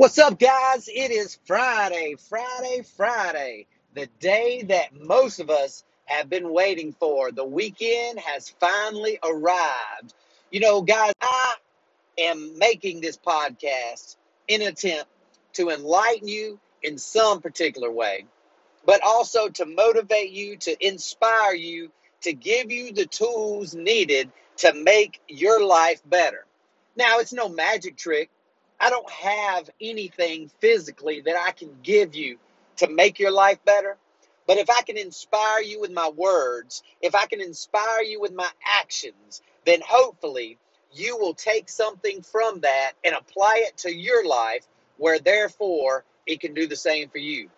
What's up, guys? It is Friday, Friday, Friday, the day that most of us have been waiting for. The weekend has finally arrived. You know, guys, I am making this podcast in an attempt to enlighten you in some particular way, but also to motivate you, to inspire you, to give you the tools needed to make your life better. Now, it's no magic trick. I don't have anything physically that I can give you to make your life better. But if I can inspire you with my words, if I can inspire you with my actions, then hopefully you will take something from that and apply it to your life where therefore it can do the same for you.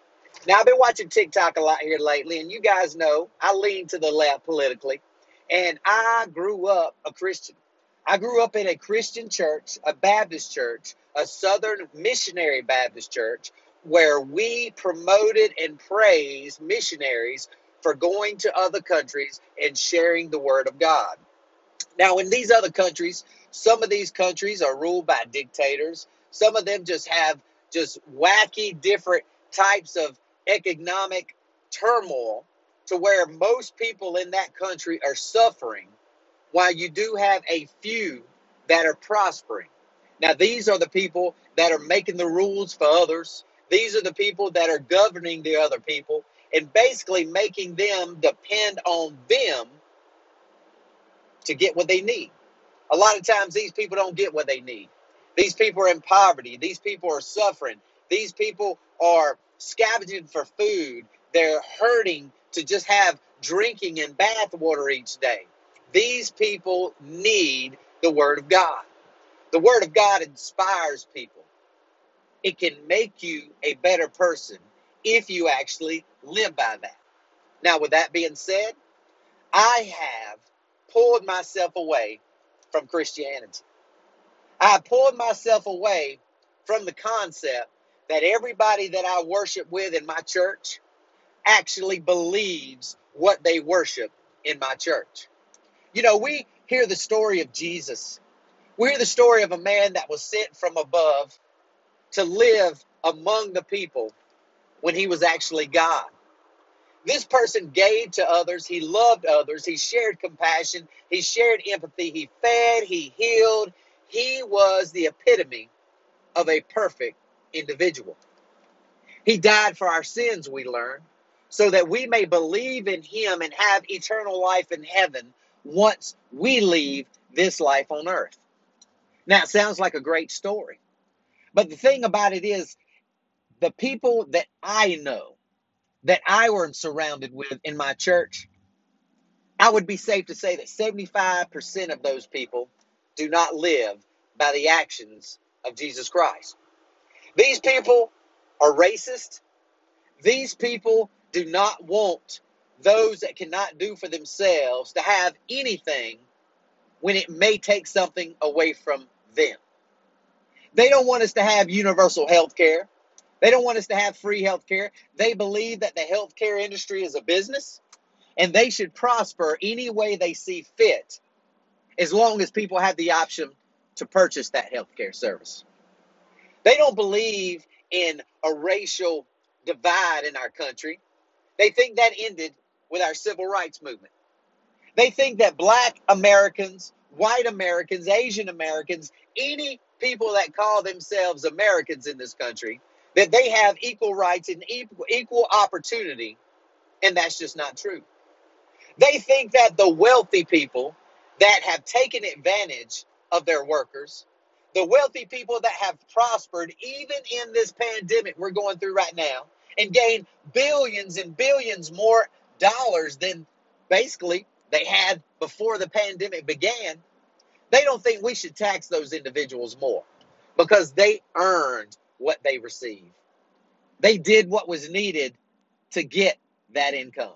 Now, I've been watching TikTok a lot here lately, and you guys know I lean to the left politically, and I grew up a Christian. I grew up in a Christian church, a Baptist church, a Southern Missionary Baptist church, where we promoted and praised missionaries for going to other countries and sharing the Word of God. Now, in these other countries, some of these countries are ruled by dictators. Some of them just have just wacky different types of economic turmoil to where most people in that country are suffering while you do have a few that are prospering. Now, these are the people that are making the rules for others. These are the people that are governing the other people and basically making them depend on them to get what they need. A lot of times, these people don't get what they need. These people are in poverty. These people are suffering. These people are scavenging for food. They're hurting to just have drinking and bath water each day. These people need the Word of God. The Word of God inspires people. It can make you a better person if you actually live by that. Now, with that being said, I have pulled myself away from Christianity. I pulled myself away from the concept that everybody that I worship with in my church actually believes what they worship in my church. You know, we hear the story of Jesus. We hear the story of a man that was sent from above to live among the people when he was actually God. This person gave to others, he loved others, he shared compassion, he shared empathy, he fed, he healed. He was the epitome of a perfect individual. He died for our sins, we learn, so that we may believe in him and have eternal life in heaven once we leave this life on earth. Now, it sounds like a great story. But the thing about it is, the people that I know, that I was surrounded with in my church, I would be safe to say that 75% of those people do not live by the actions of Jesus Christ. These people are racist. These people do not want those that cannot do for themselves to have anything when it may take something away from them. They don't want us to have universal health care. They don't want us to have free health care. They believe that the healthcare industry is a business and they should prosper any way they see fit as long as people have the option to purchase that healthcare service. They don't believe in a racial divide in our country. They think that ended with our civil rights movement. They think that black Americans, white Americans, Asian Americans, any people that call themselves Americans in this country, that they have equal rights and equal, equal opportunity, and that's just not true. They think that the wealthy people that have taken advantage of their workers, the wealthy people that have prospered even in this pandemic we're going through right now, and gained billions and billions more dollars than basically they had before the pandemic began, they don't think we should tax those individuals more because they earned what they received. They did what was needed to get that income.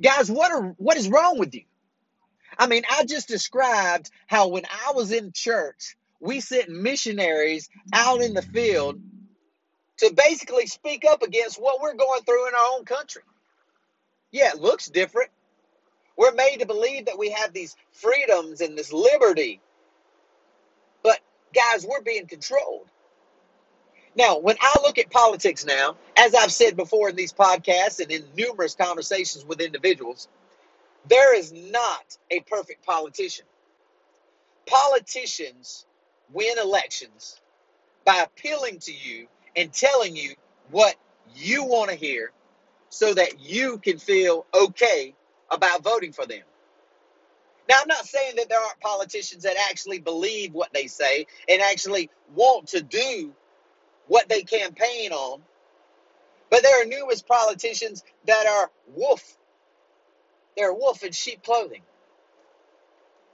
Guys, what are what is wrong with you? I mean, I just described how when I was in church, we sent missionaries out in the field to basically speak up against what we're going through in our own country. Yeah, it looks different. We're made to believe that we have these freedoms and this liberty. But guys, we're being controlled. Now, when I look at politics now, as I've said before in these podcasts and in numerous conversations with individuals, there is not a perfect politician. Politicians win elections by appealing to you and telling you what you want to hear so that you can feel okay about voting for them. Now, I'm not saying that there aren't politicians that actually believe what they say and actually want to do what they campaign on, but there are numerous politicians that are wolf. They're wolf in sheep clothing.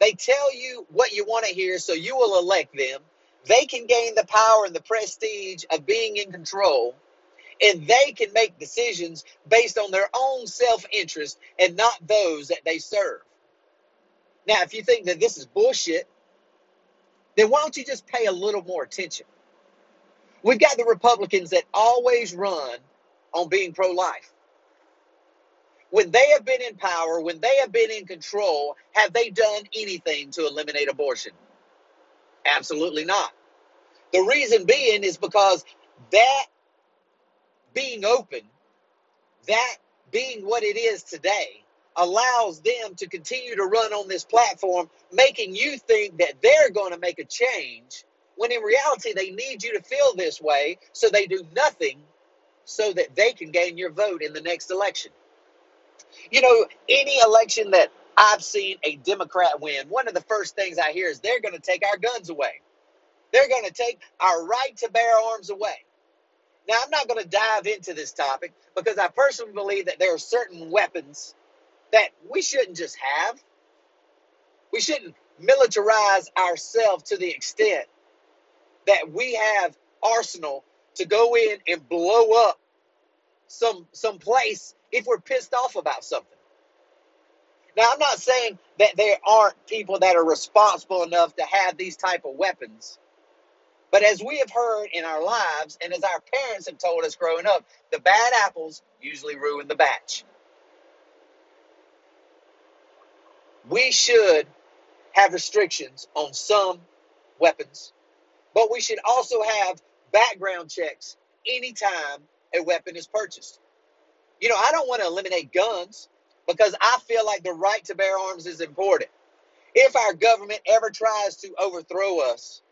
They tell you what you want to hear, so you will elect them. They can gain the power and the prestige of being in control, and they can make decisions based on their own self interest and not those that they serve. Now, if you think that this is bullshit, then why don't you just pay a little more attention? We've got the Republicans that always run on being pro life. When they have been in power, when they have been in control, have they done anything to eliminate abortion? Absolutely not. The reason being is because that being open, that being what it is today, allows them to continue to run on this platform, making you think that they're going to make a change when in reality they need you to feel this way so they do nothing so that they can gain your vote in the next election. You know, any election that I've seen a Democrat win, one of the first things I hear is they're going to take our guns away. They're going to take our right to bear arms away. Now, I'm not going to dive into this topic because I personally believe that there are certain weapons that we shouldn't just have. We shouldn't militarize ourselves to the extent that we have arsenal to go in and blow up some some place if we're pissed off about something. Now, I'm not saying that there aren't people that are responsible enough to have these type of weapons. But as we have heard in our lives, and as our parents have told us growing up, the bad apples usually ruin the batch. We should have restrictions on some weapons, but we should also have background checks anytime a weapon is purchased. You know, I don't want to eliminate guns because I feel like the right to bear arms is important. If our government ever tries to overthrow us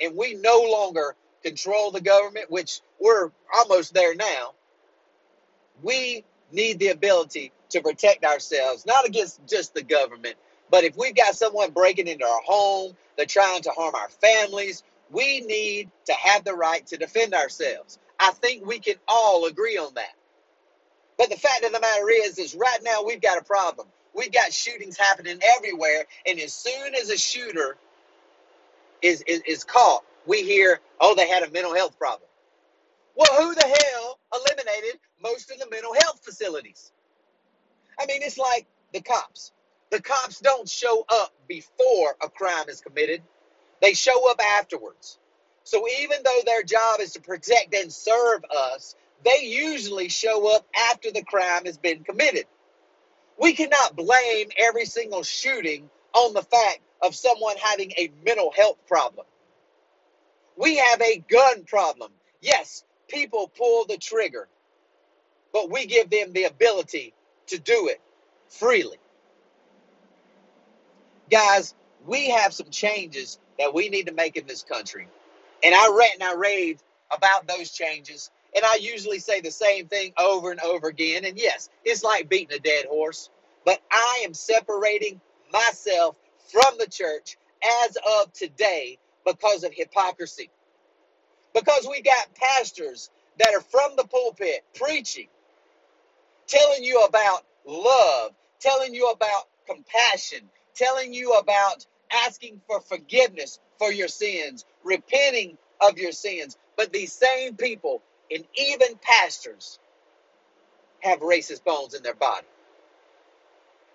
and we no longer control the government, which we're almost there now, we need the ability to protect ourselves, not against just the government, but if we've got someone breaking into our home, they're trying to harm our families, we need to have the right to defend ourselves. I think we can all agree on that. But the fact of the matter is, is right now we've got a problem. We've got shootings happening everywhere, and as soon as a shooter is, is, is caught, we hear, oh, they had a mental health problem. Well, who the hell eliminated most of the mental health facilities? I mean, it's like the cops. The cops don't show up before a crime is committed, they show up afterwards. So even though their job is to protect and serve us, they usually show up after the crime has been committed. We cannot blame every single shooting on the fact of someone having a mental health problem. We have a gun problem. Yes, people pull the trigger, but we give them the ability to do it freely. Guys, we have some changes that we need to make in this country. And I rant and I rave about those changes. And I usually say the same thing over and over again. And yes, it's like beating a dead horse. But I am separating myself from the church as of today because of hypocrisy. Because we got pastors that are from the pulpit preaching, telling you about love, telling you about compassion, telling you about asking for forgiveness for your sins, repenting of your sins. But these same people, and even pastors, have racist bones in their body.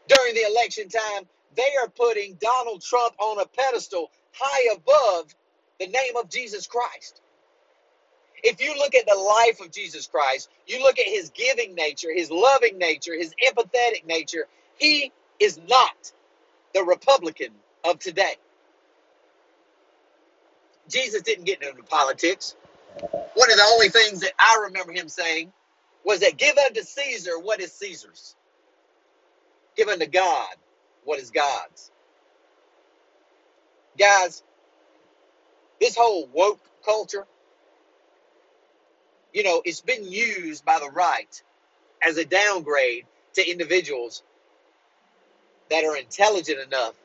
During the election time, they are putting Donald Trump on a pedestal high above the name of Jesus Christ. If you look at the life of Jesus Christ, you look at his giving nature, his loving nature, his empathetic nature, he is not the Republican of today. Jesus didn't get into politics. One of the only things that I remember him saying was that give unto Caesar what is Caesar's, give unto God what is God's. Guys, this whole woke culture, you know, it's been used by the right as a downgrade to individuals that are intelligent enough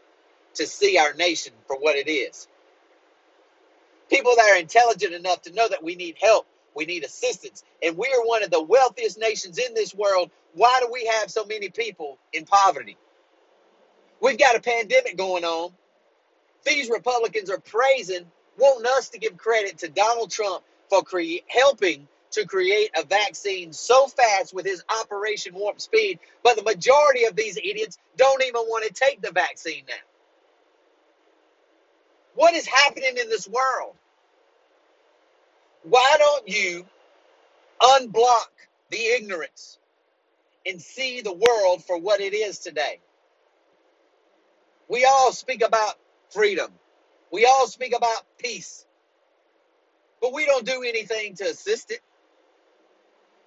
to see our nation for what it is. People that are intelligent enough to know that we need help, we need assistance, and we are one of the wealthiest nations in this world. Why do we have so many people in poverty? We've got a pandemic going on. These Republicans are praising, wanting us to give credit to Donald Trump for cre- helping to create a vaccine so fast with his Operation Warp Speed, but the majority of these idiots don't even want to take the vaccine now. What is happening in this world? Why don't you unblock the ignorance and see the world for what it is today? We all speak about freedom. We all speak about peace, but we don't do anything to assist it.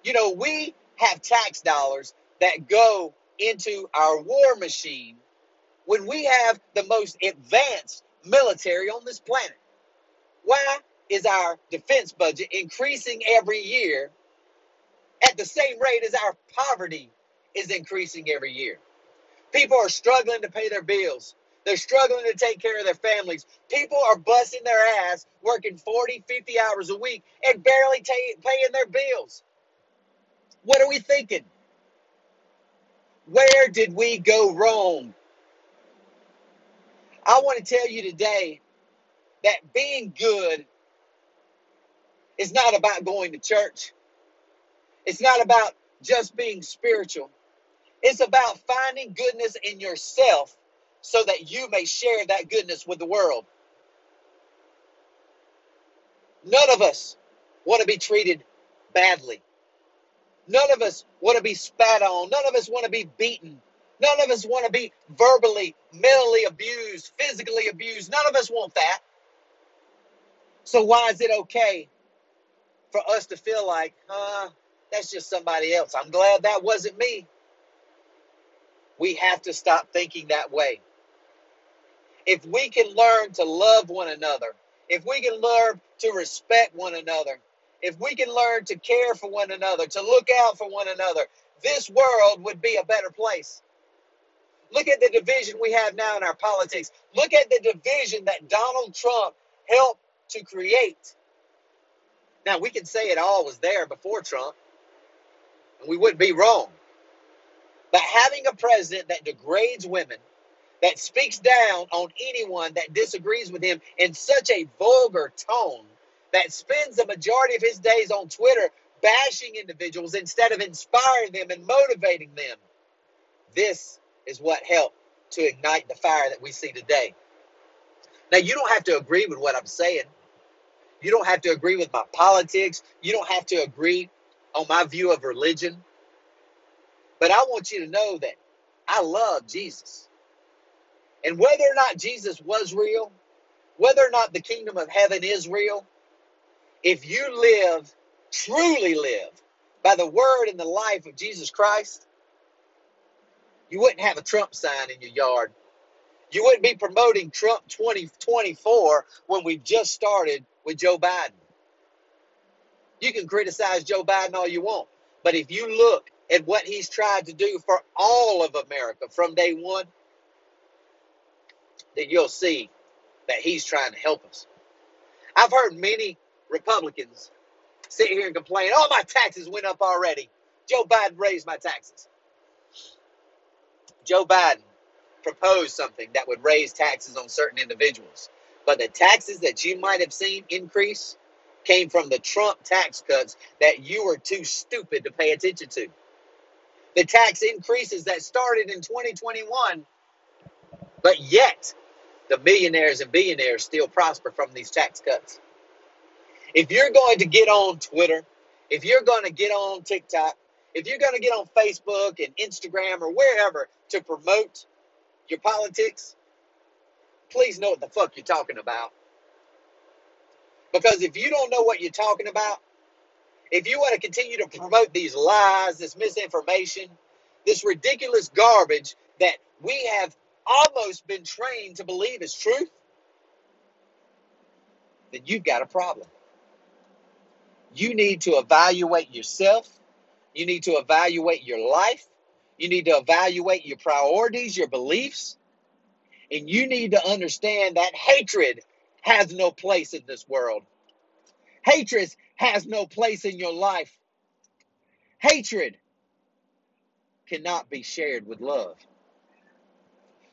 You know, we have tax dollars that go into our war machine when we have the most advanced military on this planet. Why is our defense budget increasing every year at the same rate as our poverty is increasing every year? People are struggling to pay their bills. They're struggling to take care of their families. People are busting their ass, working 40, 50 hours a week, and barely paying their bills. What are we thinking? Where did we go wrong? I want to tell you today that being good is not about going to church. It's not about just being spiritual. It's about finding goodness in yourself so that you may share that goodness with the world. None of us want to be treated badly. None of us want to be spat on. None of us want to be beaten. None of us want to be verbally, mentally abused, physically abused. None of us want that. So why is it okay for us to feel like, huh, that's just somebody else? I'm glad that wasn't me. We have to stop thinking that way. If we can learn to love one another, if we can learn to respect one another, if we can learn to care for one another, to look out for one another, this world would be a better place. Look at the division we have now in our politics. Look at the division that Donald Trump helped to create. Now, we can say it all was there before Trump, and we wouldn't be wrong. But having a president that degrades women, that speaks down on anyone that disagrees with him in such a vulgar tone, that spends the majority of his days on Twitter bashing individuals instead of inspiring them and motivating them, this is what helped to ignite the fire that we see today. Now, you don't have to agree with what I'm saying. You don't have to agree with my politics. You don't have to agree on my view of religion. But I want you to know that I love Jesus. And whether or not Jesus was real, whether or not the kingdom of heaven is real, if you live, truly live, by the word and the life of Jesus Christ, you wouldn't have a Trump sign in your yard. You wouldn't be promoting Trump 2024 when we've just started with Joe Biden. You can criticize Joe Biden all you want, but if you look at what he's tried to do for all of America from day one, then you'll see that he's trying to help us. I've heard many Republicans sit here and complain, oh, my taxes went up already. Joe Biden raised my taxes. Joe Biden proposed something that would raise taxes on certain individuals. But the taxes that you might have seen increase came from the Trump tax cuts that you were too stupid to pay attention to. The tax increases that started in 2021, but yet the millionaires and billionaires still prosper from these tax cuts. If you're going to get on Twitter, if you're going to get on TikTok, if you're going to get on Facebook and Instagram or wherever to promote your politics, please know what the fuck you're talking about. Because if you don't know what you're talking about, if you want to continue to promote these lies, this misinformation, this ridiculous garbage that we have almost been trained to believe is truth, then you've got a problem. You need to evaluate yourself. You need to evaluate your life. You need to evaluate your priorities, your beliefs. And you need to understand that hatred has no place in this world. Hatred has no place in your life. Hatred cannot be shared with love.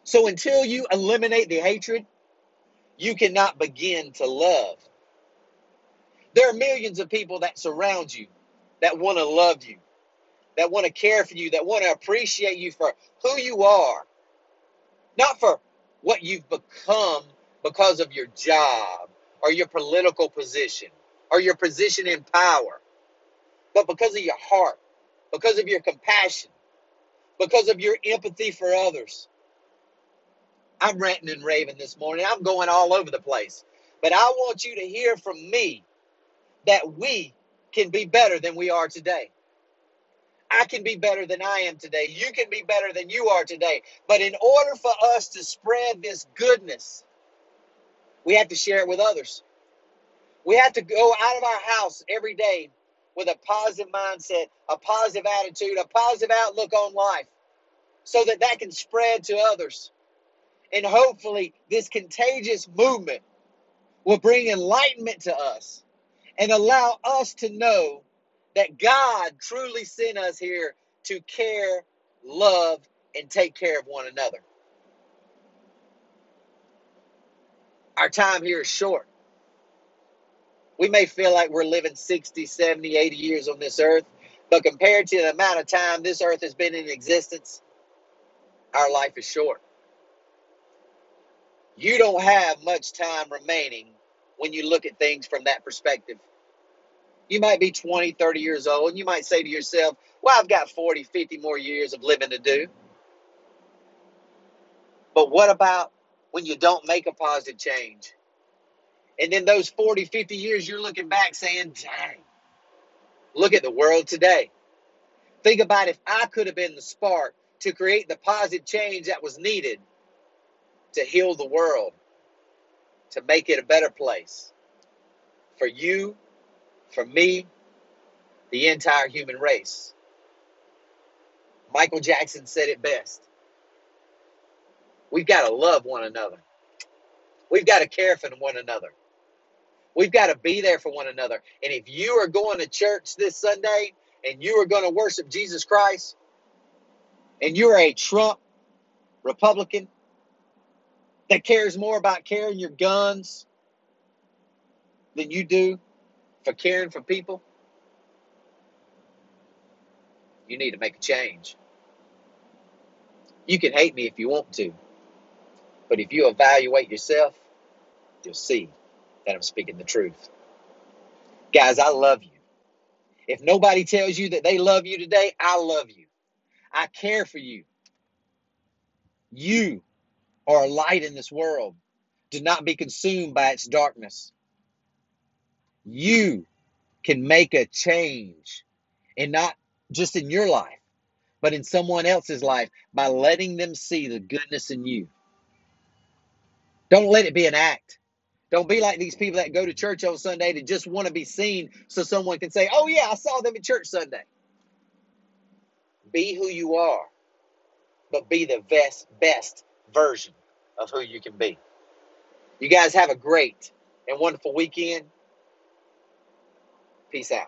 So until you eliminate the hatred, you cannot begin to love. There are millions of people that surround you that want to love you, that want to care for you, that want to appreciate you for who you are, not for what you've become because of your job or your political position or your position in power, but because of your heart, because of your compassion, because of your empathy for others. I'm ranting and raving this morning. I'm going all over the place. But I want you to hear from me that we can be better than we are today. I can be better than I am today. You can be better than you are today. But in order for us to spread this goodness, we have to share it with others. We have to go out of our house every day with a positive mindset, a positive attitude, a positive outlook on life so that that can spread to others. And hopefully, this contagious movement will bring enlightenment to us and allow us to know that God truly sent us here to care, love, and take care of one another. Our time here is short. We may feel like we're living 60, 70, 80 years on this earth, but compared to the amount of time this earth has been in existence, our life is short. You don't have much time remaining when you look at things from that perspective. You might be 20, 30 years old, and you might say to yourself, Well, I've got 40, 50 more years of living to do. But what about when you don't make a positive change? And then those 40, 50 years, you're looking back saying, Dang, look at the world today. Think about if I could have been the spark to create the positive change that was needed to heal the world, to make it a better place for you, for me, the entire human race. Michael Jackson said it best. We've got to love one another. We've got to care for one another. We've got to be there for one another. And if you are going to church this Sunday and you are going to worship Jesus Christ and you're a Trump Republican, that cares more about carrying your guns than you do for caring for people, you need to make a change. You can hate me if you want to, but if you evaluate yourself, you'll see that I'm speaking the truth. Guys, I love you. If nobody tells you that they love you today, I love you. I care for you. You are a light in this world. Do not be consumed by its darkness. You can make a change, and not just in your life, but in someone else's life by letting them see the goodness in you. Don't let it be an act. Don't be like these people that go to church on Sunday to just want to be seen so someone can say, Oh, yeah, I saw them at church Sunday. Be who you are, but be the best, best version of who you can be. You guys have a great and wonderful weekend. Peace out.